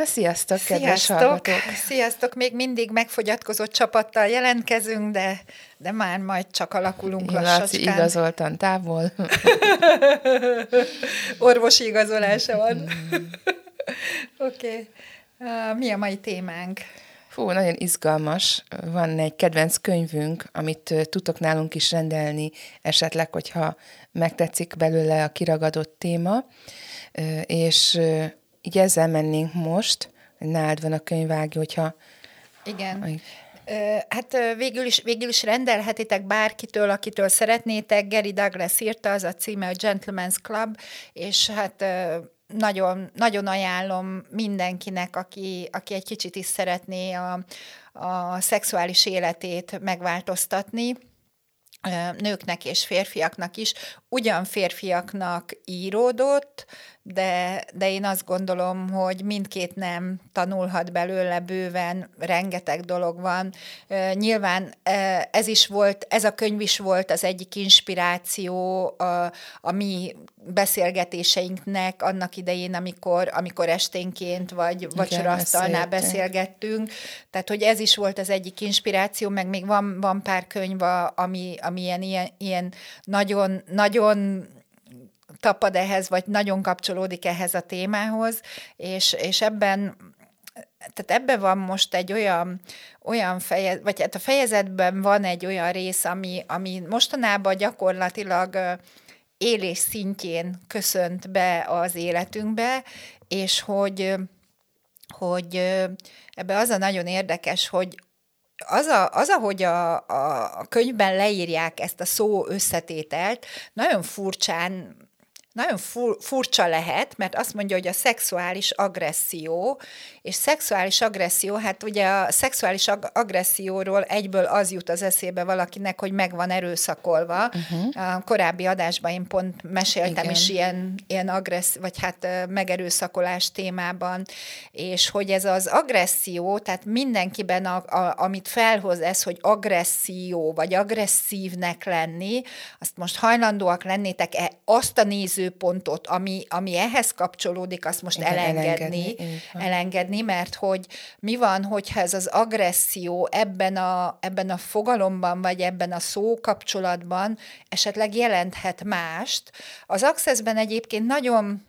Na, sziasztok, kedves Sziasztok! hallgatók! Sziasztok! Még mindig megfogyatkozott csapattal jelentkezünk, de, de már majd csak alakulunk Laci lassacskán. igazoltan távol. Orvosi igazolása van. Oké. okay. Uh, mi a mai témánk? Fú, nagyon izgalmas. Van egy kedvenc könyvünk, amit tudtok nálunk is rendelni, esetleg, hogyha megtetszik belőle a kiragadott téma. És így ezzel mennénk most. Nálad van a könyvági, hogyha... Igen. Ö, Hát végül is, végül is rendelhetitek bárkitől, akitől szeretnétek. Gary Douglas írta, az a címe a Gentleman's Club, és hát nagyon, nagyon ajánlom mindenkinek, aki, aki egy kicsit is szeretné a, a szexuális életét megváltoztatni nőknek és férfiaknak is. Ugyan férfiaknak íródott, de, de én azt gondolom, hogy mindkét nem tanulhat belőle bőven, rengeteg dolog van. Nyilván ez is volt, ez a könyv is volt az egyik inspiráció a, a mi beszélgetéseinknek annak idején, amikor, amikor esténként vagy vacsoraasztalnál beszélgettünk. Tehát, hogy ez is volt az egyik inspiráció, meg még van, van pár könyv, ami, ami ilyen, ilyen, ilyen nagyon, nagyon tapad ehhez, vagy nagyon kapcsolódik ehhez a témához, és, és ebben tehát ebben van most egy olyan, olyan fejezet, vagy hát a fejezetben van egy olyan rész, ami, ami mostanában gyakorlatilag élés szintjén köszönt be az életünkbe, és hogy, hogy ebbe az a nagyon érdekes, hogy az, a, az ahogy a, a könyvben leírják ezt a szó összetételt, nagyon furcsán, nagyon fur, furcsa lehet, mert azt mondja, hogy a szexuális agresszió, és szexuális agresszió, hát ugye a szexuális ag- agresszióról egyből az jut az eszébe valakinek, hogy meg van erőszakolva. Uh-huh. A korábbi adásban én pont meséltem Igen. is ilyen, ilyen agressz, vagy hát megerőszakolás témában, és hogy ez az agresszió, tehát mindenkiben, a, a, amit felhoz ez, hogy agresszió, vagy agresszívnek lenni, azt most hajlandóak lennétek-e azt a nézőpontot, ami, ami ehhez kapcsolódik, azt most Igen, elengedni, elengedni, elengedni, mert hogy mi van, hogyha ez az agresszió ebben a, ebben a fogalomban, vagy ebben a szó kapcsolatban esetleg jelenthet mást. Az Accessben egyébként nagyon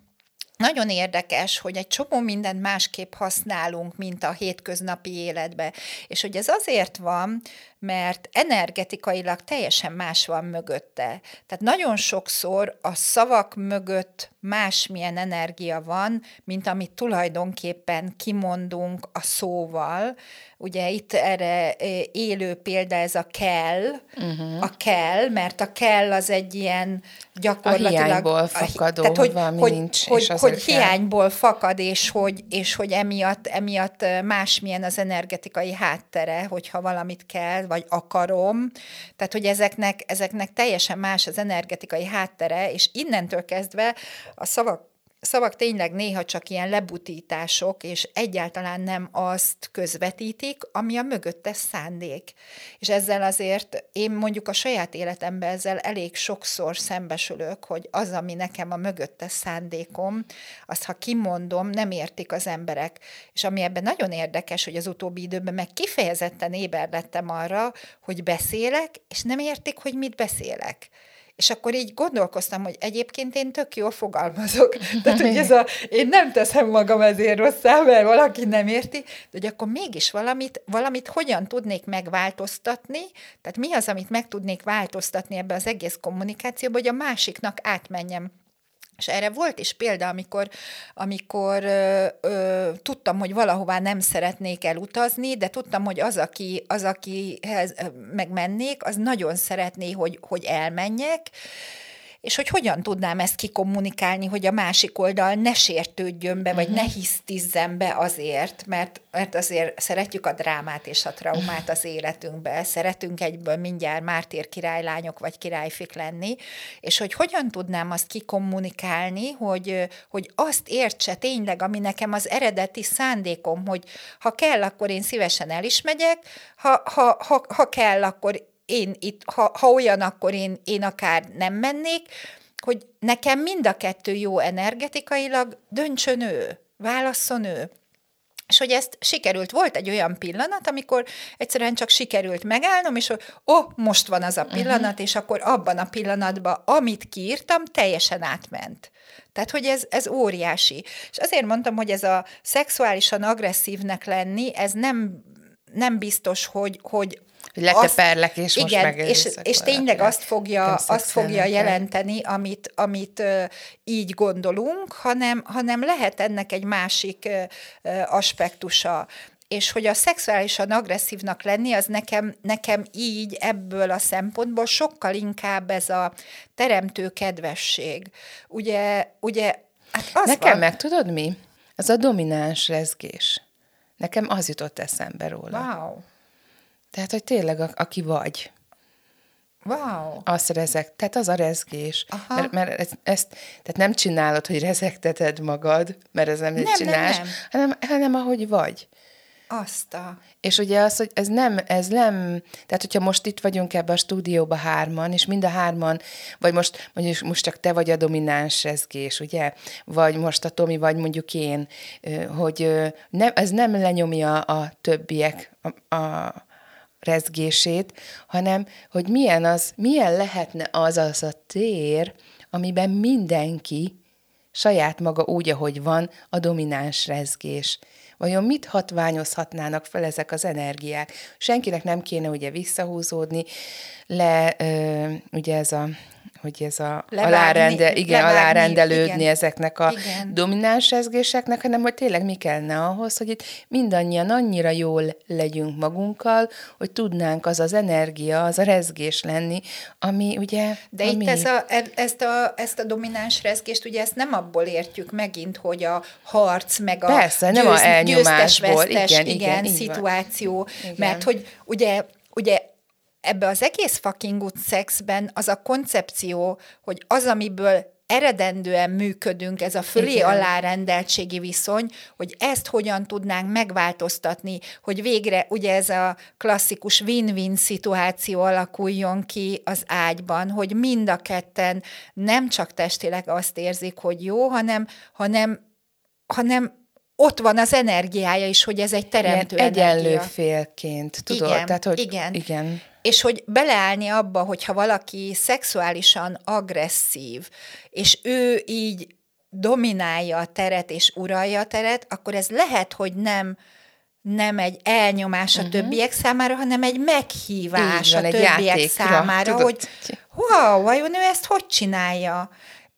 nagyon érdekes, hogy egy csomó mindent másképp használunk, mint a hétköznapi életbe. És hogy ez azért van, mert energetikailag teljesen más van mögötte. Tehát nagyon sokszor a szavak mögött másmilyen energia van, mint amit tulajdonképpen kimondunk a szóval. Ugye itt erre eh, élő példa ez a kell, uh-huh. a kell, mert a kell az egy ilyen gyakorlatilag... hiányból hi- fakadó, tehát, hogy valami hogy, nincs, és hogy, azért hogy kell. hiányból fakad, és hogy, és hogy emiatt, emiatt ö, másmilyen az energetikai háttere, hogyha valamit kell, vagy akarom. Tehát, hogy ezeknek, ezeknek teljesen más az energetikai háttere, és innentől kezdve a szavak szavak tényleg néha csak ilyen lebutítások, és egyáltalán nem azt közvetítik, ami a mögöttes szándék. És ezzel azért én mondjuk a saját életemben ezzel elég sokszor szembesülök, hogy az, ami nekem a mögöttes szándékom, azt ha kimondom, nem értik az emberek. És ami ebben nagyon érdekes, hogy az utóbbi időben meg kifejezetten éber lettem arra, hogy beszélek, és nem értik, hogy mit beszélek. És akkor így gondolkoztam, hogy egyébként én tök jól fogalmazok. Tehát, hogy ez a, én nem teszem magam ezért rosszá, mert valaki nem érti, de hogy akkor mégis valamit, valamit hogyan tudnék megváltoztatni, tehát mi az, amit meg tudnék változtatni ebbe az egész kommunikációba, hogy a másiknak átmenjem. És erre volt is példa, amikor, amikor ö, ö, tudtam, hogy valahová nem szeretnék elutazni, de tudtam, hogy az, aki, az akihez megmennék, az nagyon szeretné, hogy, hogy elmenjek, és hogy hogyan tudnám ezt kikommunikálni, hogy a másik oldal ne sértődjön be, vagy uh-huh. ne hisztizzen be azért, mert, mert azért szeretjük a drámát és a traumát az életünkbe, szeretünk egyből mindjárt mártír királylányok vagy királyfik lenni, és hogy hogyan tudnám azt kikommunikálni, hogy, hogy azt értse tényleg, ami nekem az eredeti szándékom, hogy ha kell, akkor én szívesen el is megyek, ha, ha, ha, ha kell, akkor én itt, ha, ha olyan, akkor én, én akár nem mennék, hogy nekem mind a kettő jó energetikailag, döntsön ő, válasszon ő. És hogy ezt sikerült, volt egy olyan pillanat, amikor egyszerűen csak sikerült megállnom, és hogy ó, oh, most van az a mhm. pillanat, uh-huh. és akkor abban a pillanatban, amit kiírtam, teljesen átment. Tehát, hogy ez, ez óriási. És azért mondtam, hogy ez a szexuálisan agresszívnek lenni, ez nem, nem biztos, hogy, hogy hogy leteperlek, és igen, most és, és tényleg azt fogja, azt fogja jelenteni, amit, amit uh, így gondolunk, hanem, hanem lehet ennek egy másik uh, aspektusa és hogy a szexuálisan agresszívnak lenni, az nekem, nekem így ebből a szempontból sokkal inkább ez a teremtő kedvesség. Ugye, ugye hát az Nekem van, meg tudod mi? Ez a domináns rezgés. Nekem az jutott eszembe róla. Wow. Tehát, hogy tényleg a, aki vagy. Wow. Az rezeg, tehát az a rezgés. Aha. Mert, mert ezt, ezt, tehát nem csinálod, hogy rezegteted magad, mert ez nem, nem csinálsz, nem, nem. Hanem, hanem ahogy vagy. Azt a... És ugye az, hogy ez nem, ez nem, tehát hogyha most itt vagyunk ebbe a stúdióba hárman, és mind a hárman, vagy most mondjuk most csak te vagy a domináns rezgés, ugye? Vagy most a Tomi, vagy mondjuk én, hogy nem, ez nem lenyomja a többiek a, a rezgését, hanem hogy milyen, az, milyen lehetne az az a tér, amiben mindenki saját maga úgy, ahogy van, a domináns rezgés. Vajon mit hatványozhatnának fel ezek az energiák? Senkinek nem kéne ugye visszahúzódni, le, ö, ugye ez a hogy ez a levágni, alárende, igen, levágni, alárendelődni igen. ezeknek a igen. domináns rezgéseknek, hanem hogy tényleg mi kellene ahhoz, hogy itt mindannyian annyira jól legyünk magunkkal, hogy tudnánk az az energia, az a rezgés lenni, ami ugye... De ami... itt ez a, e, ezt, a, ezt a domináns rezgést, ugye ezt nem abból értjük megint, hogy a harc, meg a Persze, győz, nem a elnyomásból, igen, igen, igen szituáció, igen. mert hogy ugye ugye ebbe az egész fucking good sexben az a koncepció, hogy az, amiből eredendően működünk, ez a fölé Igen. alárendeltségi viszony, hogy ezt hogyan tudnánk megváltoztatni, hogy végre ugye ez a klasszikus win-win szituáció alakuljon ki az ágyban, hogy mind a ketten nem csak testileg azt érzik, hogy jó, hanem, hanem, hanem ott van az energiája is, hogy ez egy teremtő Ilyen egyenlő félként, tudod? Igen, Tehát, hogy, igen. igen. És hogy beleállni abba, hogyha valaki szexuálisan agresszív, és ő így dominálja a teret és uralja a teret, akkor ez lehet, hogy nem nem egy elnyomás a uh-huh. többiek számára, hanem egy meghívás van, a többiek játékra, számára, tudod? hogy wow, vajon ő ezt hogy csinálja?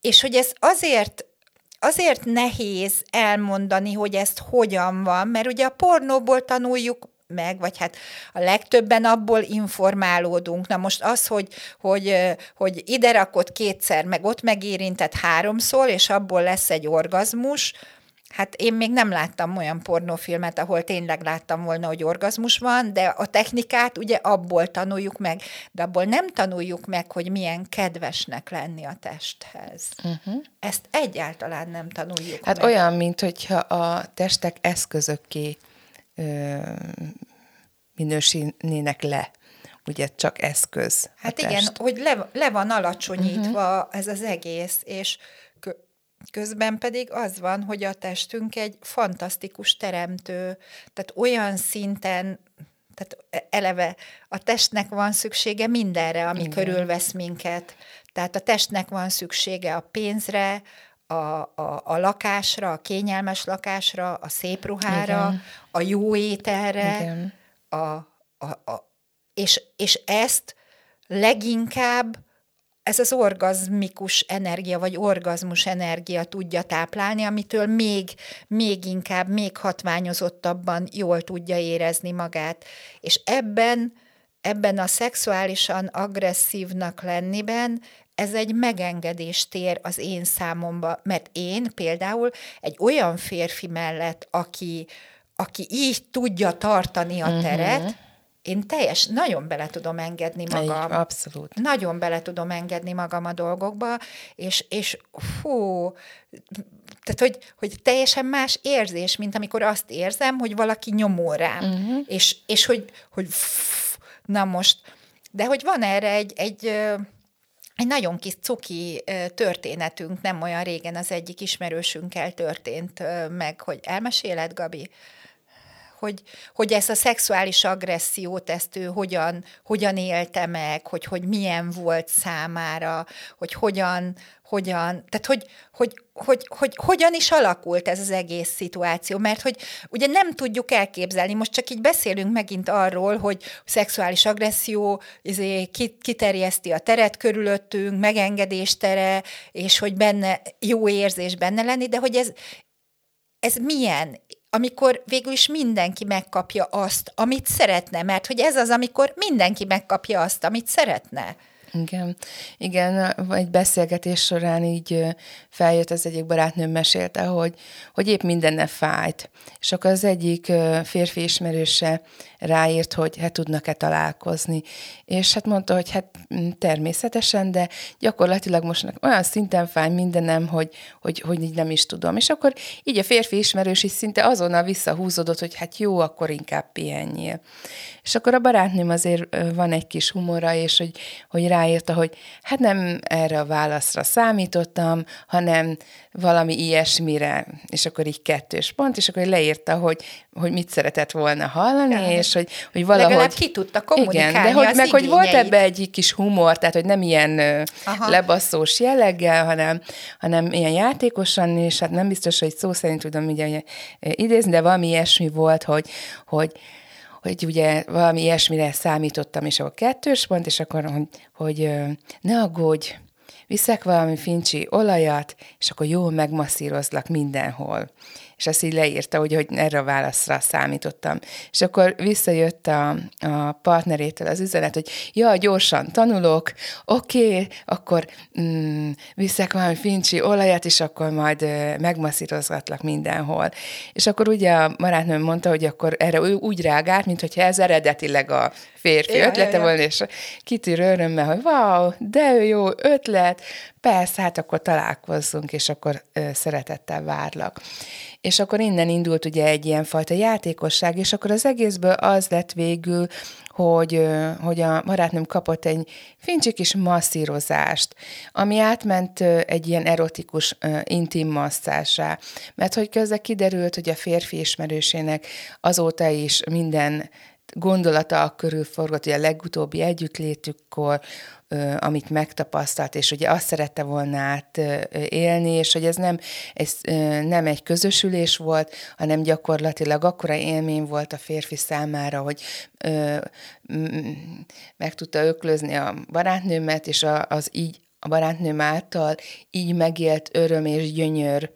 És hogy ez azért azért nehéz elmondani, hogy ezt hogyan van, mert ugye a pornóból tanuljuk meg, vagy hát a legtöbben abból informálódunk. Na most az, hogy, hogy, hogy ide rakott kétszer, meg ott megérintett háromszor, és abból lesz egy orgazmus, Hát én még nem láttam olyan pornófilmet, ahol tényleg láttam volna, hogy orgazmus van, de a technikát ugye abból tanuljuk meg, de abból nem tanuljuk meg, hogy milyen kedvesnek lenni a testhez. Uh-huh. Ezt egyáltalán nem tanuljuk Hát meg. olyan, mint hogyha a testek eszközökké ö, minősítenének le ugye csak eszköz. Hát igen, hogy le, le van alacsonyítva uh-huh. ez az egész, és Közben pedig az van, hogy a testünk egy fantasztikus teremtő, tehát olyan szinten, tehát eleve a testnek van szüksége mindenre, ami Igen. körülvesz minket. Tehát a testnek van szüksége a pénzre, a, a, a lakásra, a kényelmes lakásra, a szép ruhára, Igen. a jó ételre, Igen. A, a, a, és, és ezt leginkább ez az orgazmikus energia, vagy orgazmus energia tudja táplálni, amitől még, még inkább, még hatványozottabban jól tudja érezni magát. És ebben ebben a szexuálisan agresszívnak lenniben ez egy megengedés tér az én számomba, mert én például egy olyan férfi mellett, aki, aki így tudja tartani a teret, uh-huh. én teljes, nagyon bele tudom engedni magam. Egy, abszolút. Nagyon bele tudom engedni magam a dolgokba, és, és fú, tehát hogy, hogy teljesen más érzés, mint amikor azt érzem, hogy valaki nyomul rám, uh-huh. és, és hogy, hogy pff, na most, de hogy van erre egy, egy egy nagyon kis cuki történetünk, nem olyan régen az egyik ismerősünkkel történt meg, hogy elmeséled, Gabi? Hogy, hogy ezt a szexuális agressziót, ezt ő hogyan, hogyan élte meg, hogy, hogy milyen volt számára, hogy hogyan, hogyan, tehát hogy, hogy, hogy, hogy hogyan is alakult ez az egész szituáció, mert hogy ugye nem tudjuk elképzelni, most csak így beszélünk megint arról, hogy szexuális agresszió izé, kiterjeszti a teret körülöttünk, megengedés tere, és hogy benne jó érzés benne lenni, de hogy ez, ez milyen? amikor végül is mindenki megkapja azt, amit szeretne, mert hogy ez az, amikor mindenki megkapja azt, amit szeretne. Igen, igen, egy beszélgetés során így feljött az egyik barátnőm mesélte, hogy, hogy épp mindenne fájt. És akkor az egyik férfi ismerőse ráírt, hogy hát tudnak-e találkozni. És hát mondta, hogy hát mm, természetesen, de gyakorlatilag most olyan szinten fáj mindenem, hogy, hogy, hogy így nem is tudom. És akkor így a férfi ismerős is szinte azonnal visszahúzódott, hogy hát jó, akkor inkább pihenjél. És akkor a barátnőm azért van egy kis humora, és hogy, hogy ráírta, hogy hát nem erre a válaszra számítottam, hanem valami ilyesmire, és akkor így kettős pont, és akkor leírta, hogy, hogy mit szeretett volna hallani, ja, és hogy, hogy valahogy... Legalább ki tudta kommunikálni Igen, de hogy, meg hogy volt ebbe egy kis humor, tehát hogy nem ilyen Aha. lebasszós jelleggel, hanem, hanem ilyen játékosan, és hát nem biztos, hogy szó szerint tudom ugye idézni, de valami ilyesmi volt, hogy, hogy hogy ugye valami ilyesmire számítottam, és akkor kettős pont, és akkor, hogy, hogy ne aggódj, viszek valami fincsi olajat, és akkor jól megmasszírozlak mindenhol és ezt így leírta, hogy, hogy erre a válaszra számítottam. És akkor visszajött a, a partnerétől az üzenet, hogy ja, gyorsan tanulok, oké, okay, akkor mm, viszek valami fincsi olajat, és akkor majd megmasszírozgatlak mindenhol. És akkor ugye a barátnőm mondta, hogy akkor erre úgy reagált, mint hogyha ez eredetileg a férfi ja, ötlete ja, ja. volna, és kitűr örömmel, hogy wow, de jó ötlet, persze, hát akkor találkozzunk, és akkor ö, szeretettel várlak. És akkor innen indult ugye egy ilyen fajta játékosság, és akkor az egészből az lett végül, hogy, hogy a barátnőm kapott egy fincsi kis masszírozást, ami átment egy ilyen erotikus, intim masszásá. Mert hogy közben kiderült, hogy a férfi ismerősének azóta is minden gondolata körül forgott, hogy a legutóbbi együttlétükkor, amit megtapasztalt, és ugye azt szerette volna át élni, és hogy ez nem, ez nem egy közösülés volt, hanem gyakorlatilag akkora élmény volt a férfi számára, hogy meg tudta öklözni a barátnőmet, és az így a barátnőm által így megélt öröm és gyönyör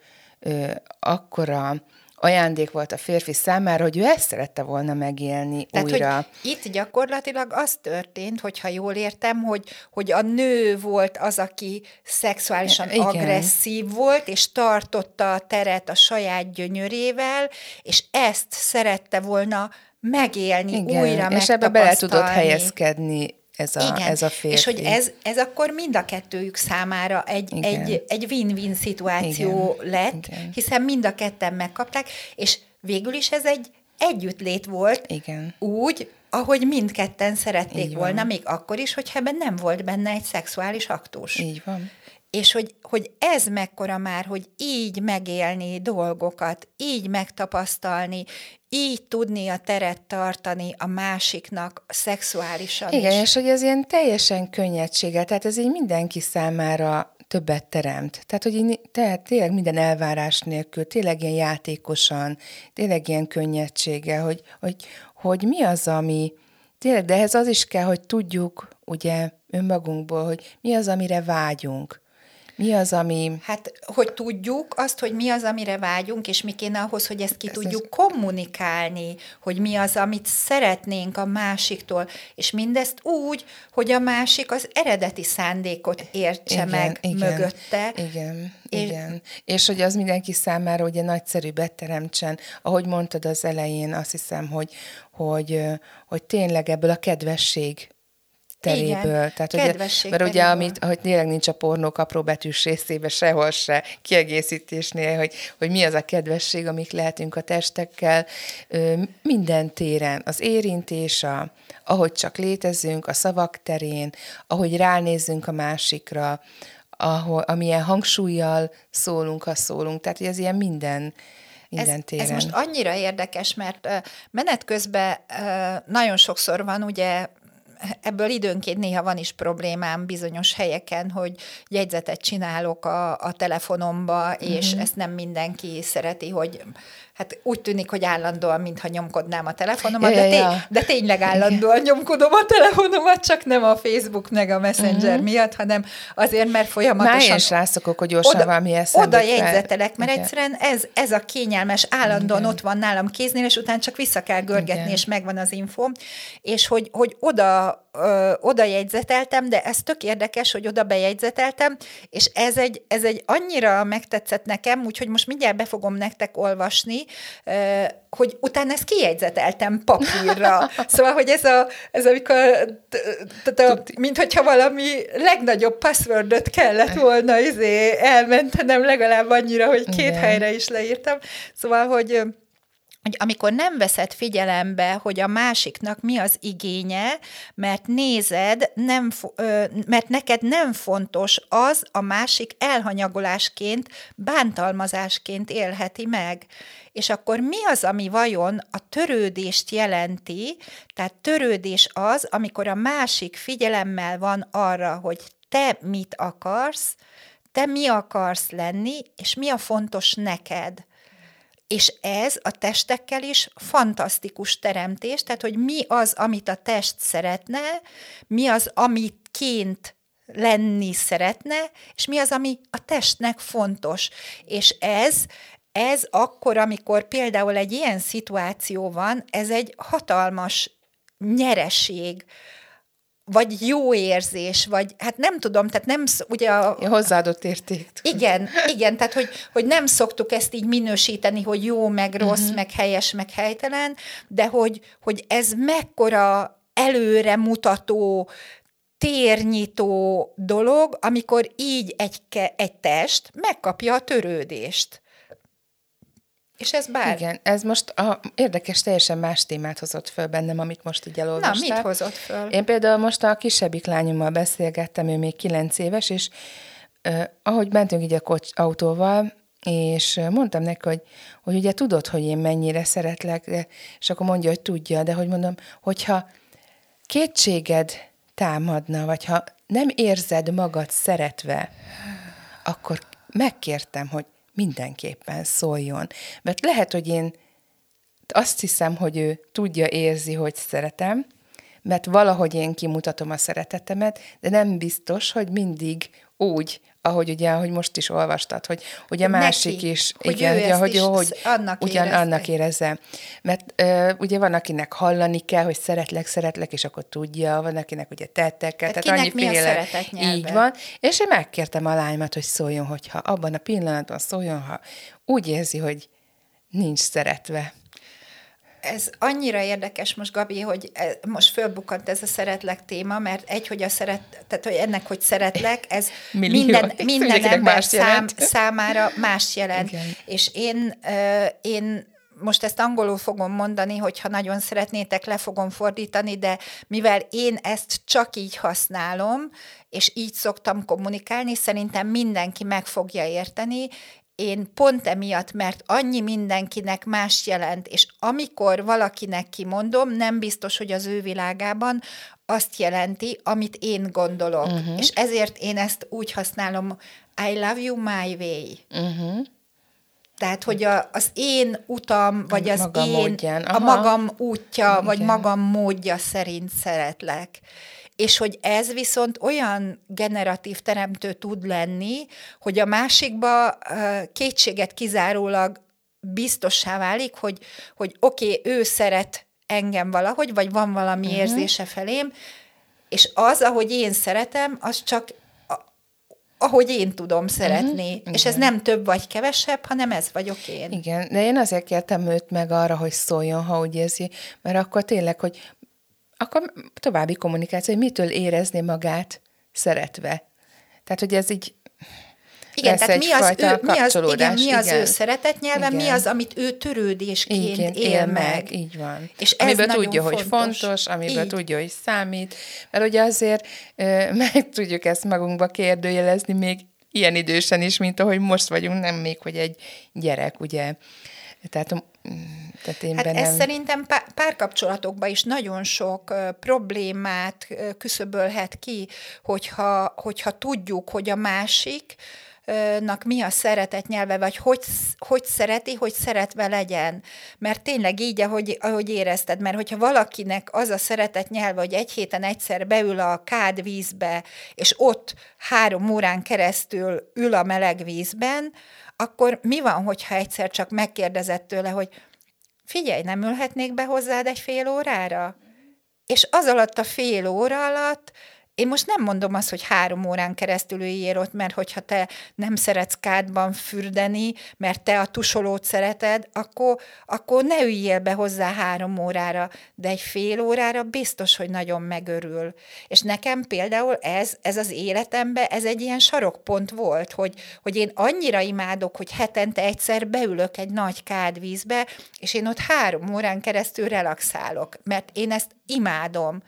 akkora ajándék volt a férfi számára, hogy ő ezt szerette volna megélni Tehát, újra. Hogy itt gyakorlatilag az történt, hogyha jól értem, hogy, hogy a nő volt az, aki szexuálisan Igen. agresszív volt, és tartotta a teret a saját gyönyörével, és ezt szerette volna megélni, Igen. újra És ebbe bele tudott helyezkedni ez a, Igen. ez a férfi. És hogy ez, ez akkor mind a kettőjük számára egy, egy, egy win-win szituáció Igen. lett, Igen. hiszen mind a ketten megkapták, és végül is ez egy együttlét volt, Igen. úgy, ahogy mindketten szerették Így volna, van. még akkor is, hogyha ebben nem volt benne egy szexuális aktus. Így van. És hogy, hogy ez mekkora már, hogy így megélni dolgokat, így megtapasztalni, így tudni a teret tartani a másiknak szexuálisan Igen, is. és hogy ez ilyen teljesen könnyedsége, tehát ez így mindenki számára többet teremt. Tehát, hogy így, tehát tényleg minden elvárás nélkül, tényleg ilyen játékosan, tényleg ilyen könnyedsége, hogy, hogy, hogy mi az, ami, tényleg, de ehhez az is kell, hogy tudjuk, ugye, önmagunkból, hogy mi az, amire vágyunk. Mi az, ami... Hát, hogy tudjuk azt, hogy mi az, amire vágyunk, és mi kéne ahhoz, hogy ezt ki Ez tudjuk az- kommunikálni, hogy mi az, amit szeretnénk a másiktól, és mindezt úgy, hogy a másik az eredeti szándékot értse meg mögötte. Igen, És- igen. És hogy az mindenki számára ugye nagyszerű beteremtsen. Ahogy mondtad az elején, azt hiszem, hogy, hogy, hogy tényleg ebből a kedvesség teréből. Igen, Tehát, kedvesség ugye, mert ugye, amit, hogy tényleg nincs a pornók apróbetűs részébe sehol se kiegészítésnél, hogy, hogy mi az a kedvesség, amik lehetünk a testekkel, minden téren, az érintés, a, ahogy csak létezünk, a szavak terén, ahogy ránézünk a másikra, ahol, amilyen hangsúlyjal szólunk, ha szólunk. Tehát, hogy ez ilyen minden, minden ez, téren. ez most annyira érdekes, mert menet közben nagyon sokszor van ugye ebből időnként néha van is problémám bizonyos helyeken, hogy jegyzetet csinálok a, a telefonomba, és Mhm. ezt nem mindenki szereti, hogy hát úgy tűnik, hogy állandóan, mintha nyomkodnám a telefonomat, Ja, de, tény, ja. de tényleg állandóan nyomkodom a telefonomat, csak nem a Facebook meg a Messenger miatt, hanem azért, mert folyamatosan. Már én is rászokok, hogy gyorsan valami eszembe oda jegyzetelek, mert Igen. egyszerűen ez, ez a kényelmes, állandóan Igen. ott van nálam kéznél, és utána csak vissza kell görgetni, Igen. és megvan az info. És hogy, hogy oda, ö, oda jegyzeteltem, de ez tök érdekes, hogy oda bejegyzeteltem, és ez egy, ez egy annyira megtetszett nekem, úgyhogy most mindjárt be fogom nektek olvasni, ö, hogy utána ezt kijegyzeteltem papírra. Szóval, hogy ez, a, ez amikor, mint hogyha valami legnagyobb passwordot kellett volna izé, elmentenem legalább annyira, hogy két helyre is leírtam. Szóval, hogy hogy amikor nem veszed figyelembe, hogy a másiknak mi az igénye, mert nézed, nem, mert neked nem fontos az, a másik elhanyagolásként, bántalmazásként élheti meg. És akkor mi az, ami vajon a törődést jelenti? Tehát törődés az, amikor a másik figyelemmel van arra, hogy te mit akarsz, te mi akarsz lenni, és mi a fontos neked. És ez a testekkel is fantasztikus teremtés, tehát hogy mi az, amit a test szeretne, mi az, amitként lenni szeretne, és mi az, ami a testnek fontos. És ez, ez akkor, amikor például egy ilyen szituáció van, ez egy hatalmas nyereség, vagy jó érzés, vagy hát nem tudom, tehát nem, ugye a, Ja, hozzáadott érték. igen, igen, tehát hogy, hogy nem szoktuk ezt így minősíteni, hogy jó, meg rossz, uh-huh. meg helyes, meg helytelen, de hogy, hogy ez mekkora előre mutató, térnyitó dolog, amikor így egy, egy test megkapja a törődést. És ez bár... Igen, ez most a, érdekes, teljesen más témát hozott föl bennem, amit most így Na, elolvastál. mit hozott föl? Én például most a kisebbik lányommal beszélgettem, ő még kilenc éves, és uh, ahogy mentünk így a kocs, autóval, és mondtam neki, hogy, hogy ugye tudod, hogy én mennyire szeretlek, de, és akkor mondja, hogy tudja, de hogy mondom, hogyha kétséged támadna, vagy ha nem érzed magad szeretve, akkor megkértem, hogy mindenképpen szóljon. Mert lehet, hogy én azt hiszem, hogy ő tudja, érzi, hogy szeretem, mert valahogy én kimutatom a szeretetemet, de nem biztos, hogy mindig úgy, ahogy ugye, ahogy most is olvastad, hogy, hogy a Neki, másik is, hogy igen, ő ugye, hogy, is hogy annak ugyan érezze. annak érezze. Mert ö, ugye van, akinek hallani kell, hogy szeretlek, szeretlek, és akkor tudja, van, akinek ugye tettek kell, Hát tehát kinek mi a annyiféle. szeretet nyelve? Így van, és én megkértem a lányomat, hogy szóljon, hogyha abban a pillanatban szóljon, ha úgy érzi, hogy nincs szeretve. Ez annyira érdekes most, Gabi, hogy e- most fölbukkant ez a szeretlek téma, mert egy, hogy a szeret, tehát hogy ennek, hogy szeretlek, ez Millió. minden, minden ember mást szám, jelent. számára más jelent. Igen. És én, én most ezt angolul fogom mondani, hogyha nagyon szeretnétek, le fogom fordítani, de mivel én ezt csak így használom, és így szoktam kommunikálni, szerintem mindenki meg fogja érteni, én pont emiatt, mert annyi mindenkinek más jelent, és amikor valakinek kimondom, nem biztos, hogy az ő világában azt jelenti, amit én gondolok. Uh-huh. És ezért én ezt úgy használom, I love you my way. Uh-huh. Tehát, hogy a, az én utam, vagy az maga én, módján, a magam útja, vagy Igen. magam módja szerint szeretlek. És hogy ez viszont olyan generatív teremtő tud lenni, hogy a másikba kétséget kizárólag biztossá válik, hogy, hogy oké, okay, ő szeret engem valahogy, vagy van valami uh-huh. érzése felém, és az, ahogy én szeretem, az csak ahogy én tudom szeretni. Uh-huh, és ez nem több vagy kevesebb, hanem ez vagyok én. Igen, de én azért kértem őt meg arra, hogy szóljon, ha úgy érzi, mert akkor tényleg, hogy akkor további kommunikáció, hogy mitől érezni magát szeretve. Tehát, hogy ez így igen, tehát mi az, ő, mi az, igen, mi az igen. ő szeretetnyelve, igen. mi az, amit ő törődésként igen, él, él meg. meg. Így van. És ez tudja, fontos. hogy fontos, amiből így. tudja, hogy számít, mert ugye azért meg tudjuk ezt magunkba kérdőjelezni még ilyen idősen is, mint ahogy most vagyunk, nem még, hogy egy gyerek, ugye. Tehát tehát én hát bennem... ez szerintem párkapcsolatokban is nagyon sok problémát küszöbölhet ki, hogyha, hogyha tudjuk, hogy a másik nak mi a szeretet nyelve, vagy hogy, hogy szereti, hogy szeretve legyen. Mert tényleg így, ahogy, ahogy érezted, mert hogyha valakinek az a szeretet nyelve, hogy egy héten egyszer beül a kád vízbe, és ott három órán keresztül ül a meleg vízben, akkor mi van, hogyha egyszer csak megkérdezett tőle, hogy figyelj, nem ülhetnék be hozzád egy fél órára? És az alatt a fél óra alatt én most nem mondom azt, hogy három órán keresztül üljél ott, mert hogyha te nem szeretsz kádban fürdeni, mert te a tusolót szereted, akkor, akkor ne üljél be hozzá három órára, de egy fél órára biztos, hogy nagyon megörül. És nekem például ez, ez az életemben, ez egy ilyen sarokpont volt, hogy, hogy én annyira imádok, hogy hetente egyszer beülök egy nagy kádvízbe, és én ott három órán keresztül relaxálok, mert én ezt imádom.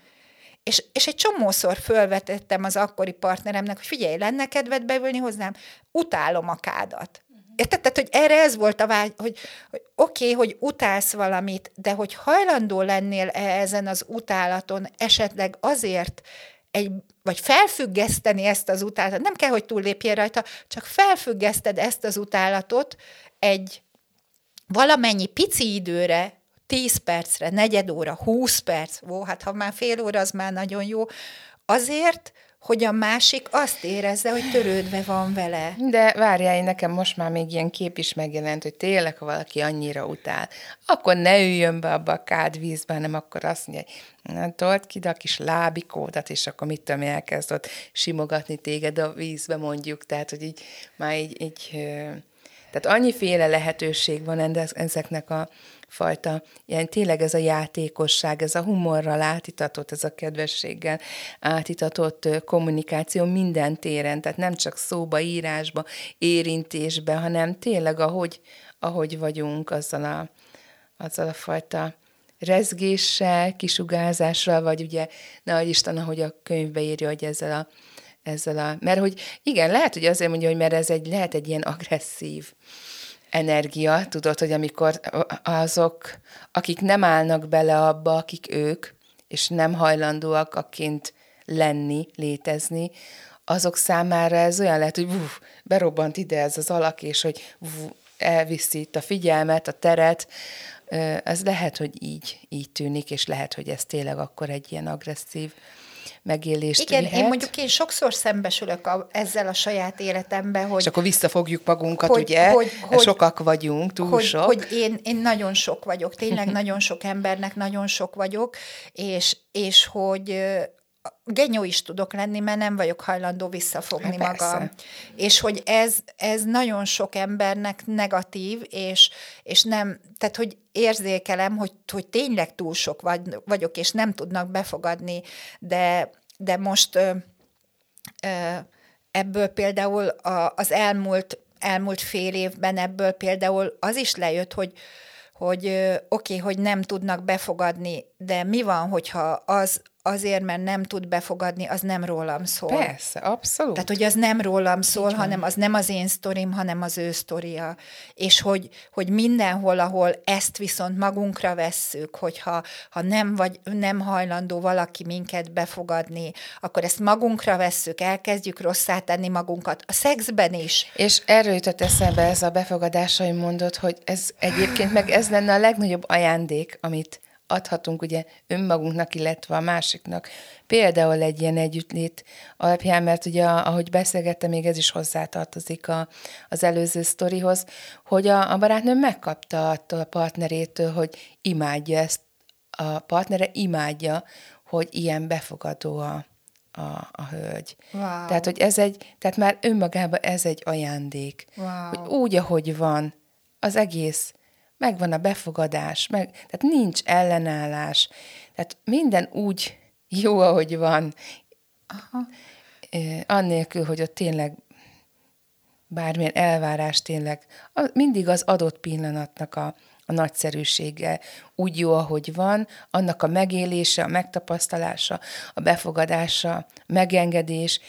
És, és egy csomószor fölvetettem az akkori partneremnek, hogy figyelj, lenne kedved beülni hozzám? Utálom a kádat. Érted? Tehát, hogy erre ez volt a vágy, hogy, hogy oké, okay, hogy utálsz valamit, de hogy hajlandó lennél -e ezen az utálaton esetleg azért egy, vagy felfüggeszteni ezt az utálatot, nem kell, hogy túllépjél rajta, csak felfüggeszted ezt az utálatot egy valamennyi pici időre, 10 percre, negyed óra, 20 perc, ó, hát ha már fél óra, az már nagyon jó, azért, hogy a másik azt érezze, hogy törődve van vele. De várjál, én nekem most már még ilyen kép is megjelent, hogy tényleg, ha valaki annyira utál, akkor ne üljön be abba a kád vízbe, hanem akkor azt mondja, hogy told ki a kis lábikódat, és akkor mit tudom, elkezd ott simogatni téged a vízbe mondjuk, tehát, hogy így már így, így tehát annyiféle lehetőség van ezeknek a fajta, ilyen tényleg ez a játékosság, ez a humorral átitatott, ez a kedvességgel átitatott kommunikáció minden téren, tehát nem csak szóba, írásba, érintésbe, hanem tényleg ahogy, ahogy vagyunk azzal a, azzal a fajta rezgéssel, kisugázással, vagy ugye, nehogy Isten, ahogy a könyvbe írja, hogy ezzel a, ezzel a, mert hogy igen, lehet, hogy azért mondja, hogy mert ez egy, lehet egy ilyen agresszív energia, tudod, hogy amikor azok, akik nem állnak bele abba, akik ők, és nem hajlandóak akként lenni, létezni, azok számára ez olyan lehet, hogy vuf, berobbant ide ez az alak, és hogy vuf, elviszi itt a figyelmet, a teret, ez lehet, hogy így, így tűnik, és lehet, hogy ez tényleg akkor egy ilyen agresszív megélést Igen, vihet. én mondjuk én sokszor szembesülök a, ezzel a saját életemben, hogy... És akkor visszafogjuk magunkat, hogy, ugye? Hogy, hogy, Sokak vagyunk, túl hogy, sok. Hogy én, én nagyon sok vagyok, tényleg nagyon sok embernek nagyon sok vagyok, és, és hogy genyó is tudok lenni, mert nem vagyok hajlandó visszafogni hát magam. És hogy ez, ez nagyon sok embernek negatív, és, és nem, tehát hogy érzékelem, hogy, hogy tényleg túl sok vagy, vagyok, és nem tudnak befogadni, de, de most ö, ö, ebből például a, az elmúlt, elmúlt fél évben ebből például az is lejött, hogy, hogy oké, okay, hogy nem tudnak befogadni, de mi van, hogyha az, azért, mert nem tud befogadni, az nem rólam szól. Persze, abszolút. Tehát, hogy az nem rólam szól, hanem az nem az én sztorim, hanem az ő sztoria. És hogy, hogy mindenhol, ahol ezt viszont magunkra vesszük, hogyha ha nem, vagy, nem hajlandó valaki minket befogadni, akkor ezt magunkra vesszük, elkezdjük rosszá tenni magunkat. A szexben is. És erről jutott eszembe ez a befogadás, hogy mondod, hogy ez egyébként meg ez lenne a legnagyobb ajándék, amit adhatunk ugye önmagunknak, illetve a másiknak. Például egy ilyen együttlét alapján, mert ugye ahogy beszélgettem, még ez is hozzátartozik a, az előző sztorihoz, hogy a, a barátnőm megkapta attól a partnerétől, hogy imádja ezt, a partnere imádja, hogy ilyen befogadó a, a, a hölgy. Wow. Tehát, hogy ez egy, tehát már önmagában ez egy ajándék. Wow. Hogy úgy, ahogy van, az egész, megvan a befogadás, meg, tehát nincs ellenállás, tehát minden úgy jó, ahogy van, Aha. annélkül, hogy ott tényleg bármilyen elvárás tényleg, mindig az adott pillanatnak a, a nagyszerűsége úgy jó, ahogy van, annak a megélése, a megtapasztalása, a befogadása, megengedés.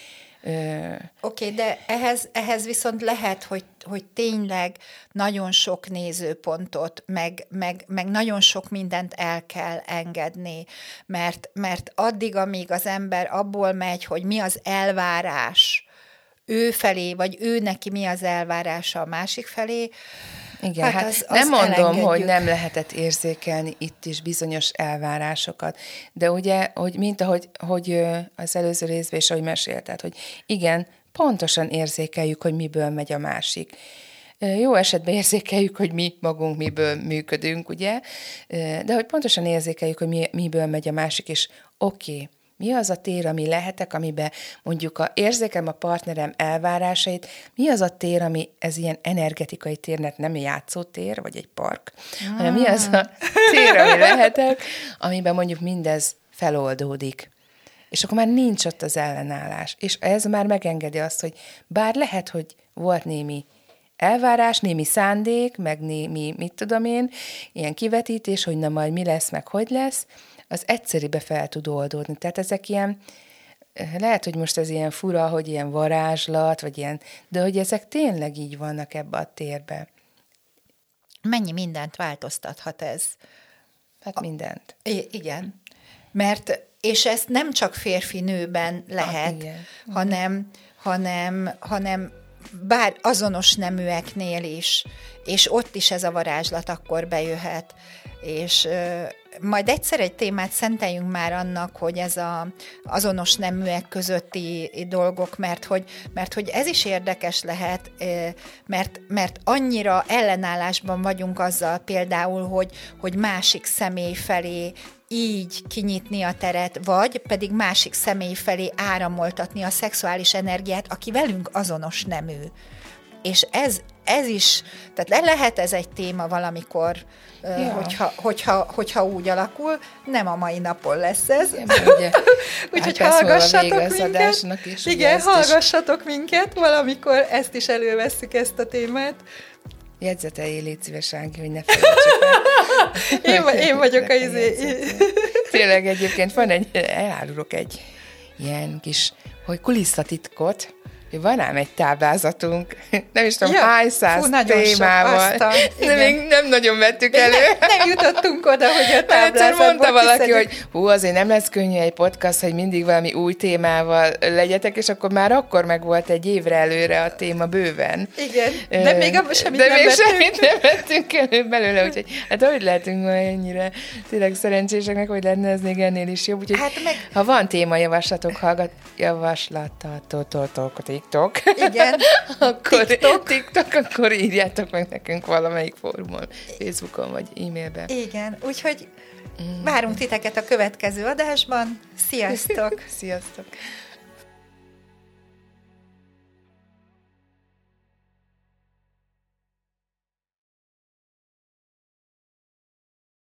Oké, okay, de ehhez, ehhez viszont lehet, hogy, hogy tényleg nagyon sok nézőpontot, meg, meg, meg nagyon sok mindent el kell engedni, mert, mert addig, amíg az ember abból megy, hogy mi az elvárás ő felé, vagy ő neki mi az elvárása a másik felé, igen, hát, hát az, az nem mondom, hogy nem lehetett érzékelni itt is bizonyos elvárásokat, de ugye, hogy mint ahogy hogy az előző részben is, ahogy mesélted, hogy igen, pontosan érzékeljük, hogy miből megy a másik. Jó esetben érzékeljük, hogy mi magunk miből működünk, ugye, de hogy pontosan érzékeljük, hogy mi, miből megy a másik, és oké, okay, mi az a tér, ami lehetek, amiben mondjuk a, érzékem a partnerem elvárásait, mi az a tér, ami ez ilyen energetikai térnek nem játszótér, vagy egy park, ah. hanem mi az a tér, ami lehetek, amiben mondjuk mindez feloldódik. És akkor már nincs ott az ellenállás. És ez már megengedi azt, hogy bár lehet, hogy volt némi elvárás, némi szándék, meg némi, mit tudom én, ilyen kivetítés, hogy na majd mi lesz, meg hogy lesz, az egyszerűbe fel tud oldódni. Tehát ezek ilyen, lehet, hogy most ez ilyen fura, hogy ilyen varázslat, vagy ilyen, de hogy ezek tényleg így vannak ebbe a térbe. Mennyi mindent változtathat ez? Hát mindent. I- igen. Mert, és ezt nem csak férfi-nőben lehet, ah, hanem, hanem, hanem bár azonos neműeknél is, és ott is ez a varázslat akkor bejöhet. És majd egyszer egy témát szenteljünk már annak, hogy ez a azonos neműek közötti dolgok, mert hogy, mert hogy ez is érdekes lehet, mert, mert annyira ellenállásban vagyunk azzal például, hogy, hogy másik személy felé így kinyitni a teret, vagy pedig másik személy felé áramoltatni a szexuális energiát, aki velünk azonos nemű. És ez, ez is, tehát le lehet ez egy téma valamikor, ja. hogyha, hogyha, hogyha úgy alakul, nem a mai napon lesz ez. Úgyhogy hát hallgassatok minket. Is, Igen, hallgassatok is. minket, valamikor ezt is elővesszük, ezt a témát. Jegyzeteljél, légy szíves, Ági, hogy ne felejtsük én, én vagyok a izé. Tényleg egyébként van egy, elárulok egy ilyen kis, hogy kulisszatitkot, van ám egy táblázatunk, nem is tudom, ja, hány száz fú, témával, sok, de még nem nagyon vettük elő. Nem, nem jutottunk oda, hogy a táblázatból mondta valaki, kiszedjük. hogy hú, azért nem lesz könnyű egy podcast, hogy mindig valami új témával legyetek, és akkor már akkor meg volt egy évre előre a téma bőven. Igen, de még abban semmit de nem még vettünk. semmit nem vettünk elő belőle, úgyhogy hát hogy lehetünk ma ennyire tényleg szerencséseknek, hogy lenne ez még ennél is jobb. Úgyhogy hát meg... ha van témajavaslatok, hallgat, javaslatotok, TikTok. Igen. akkor TikTok. TikTok, akkor írjátok meg nekünk valamelyik fórumon, Facebookon vagy e-mailben. Igen, úgyhogy mm. várunk titeket a következő adásban. Sziasztok! Sziasztok!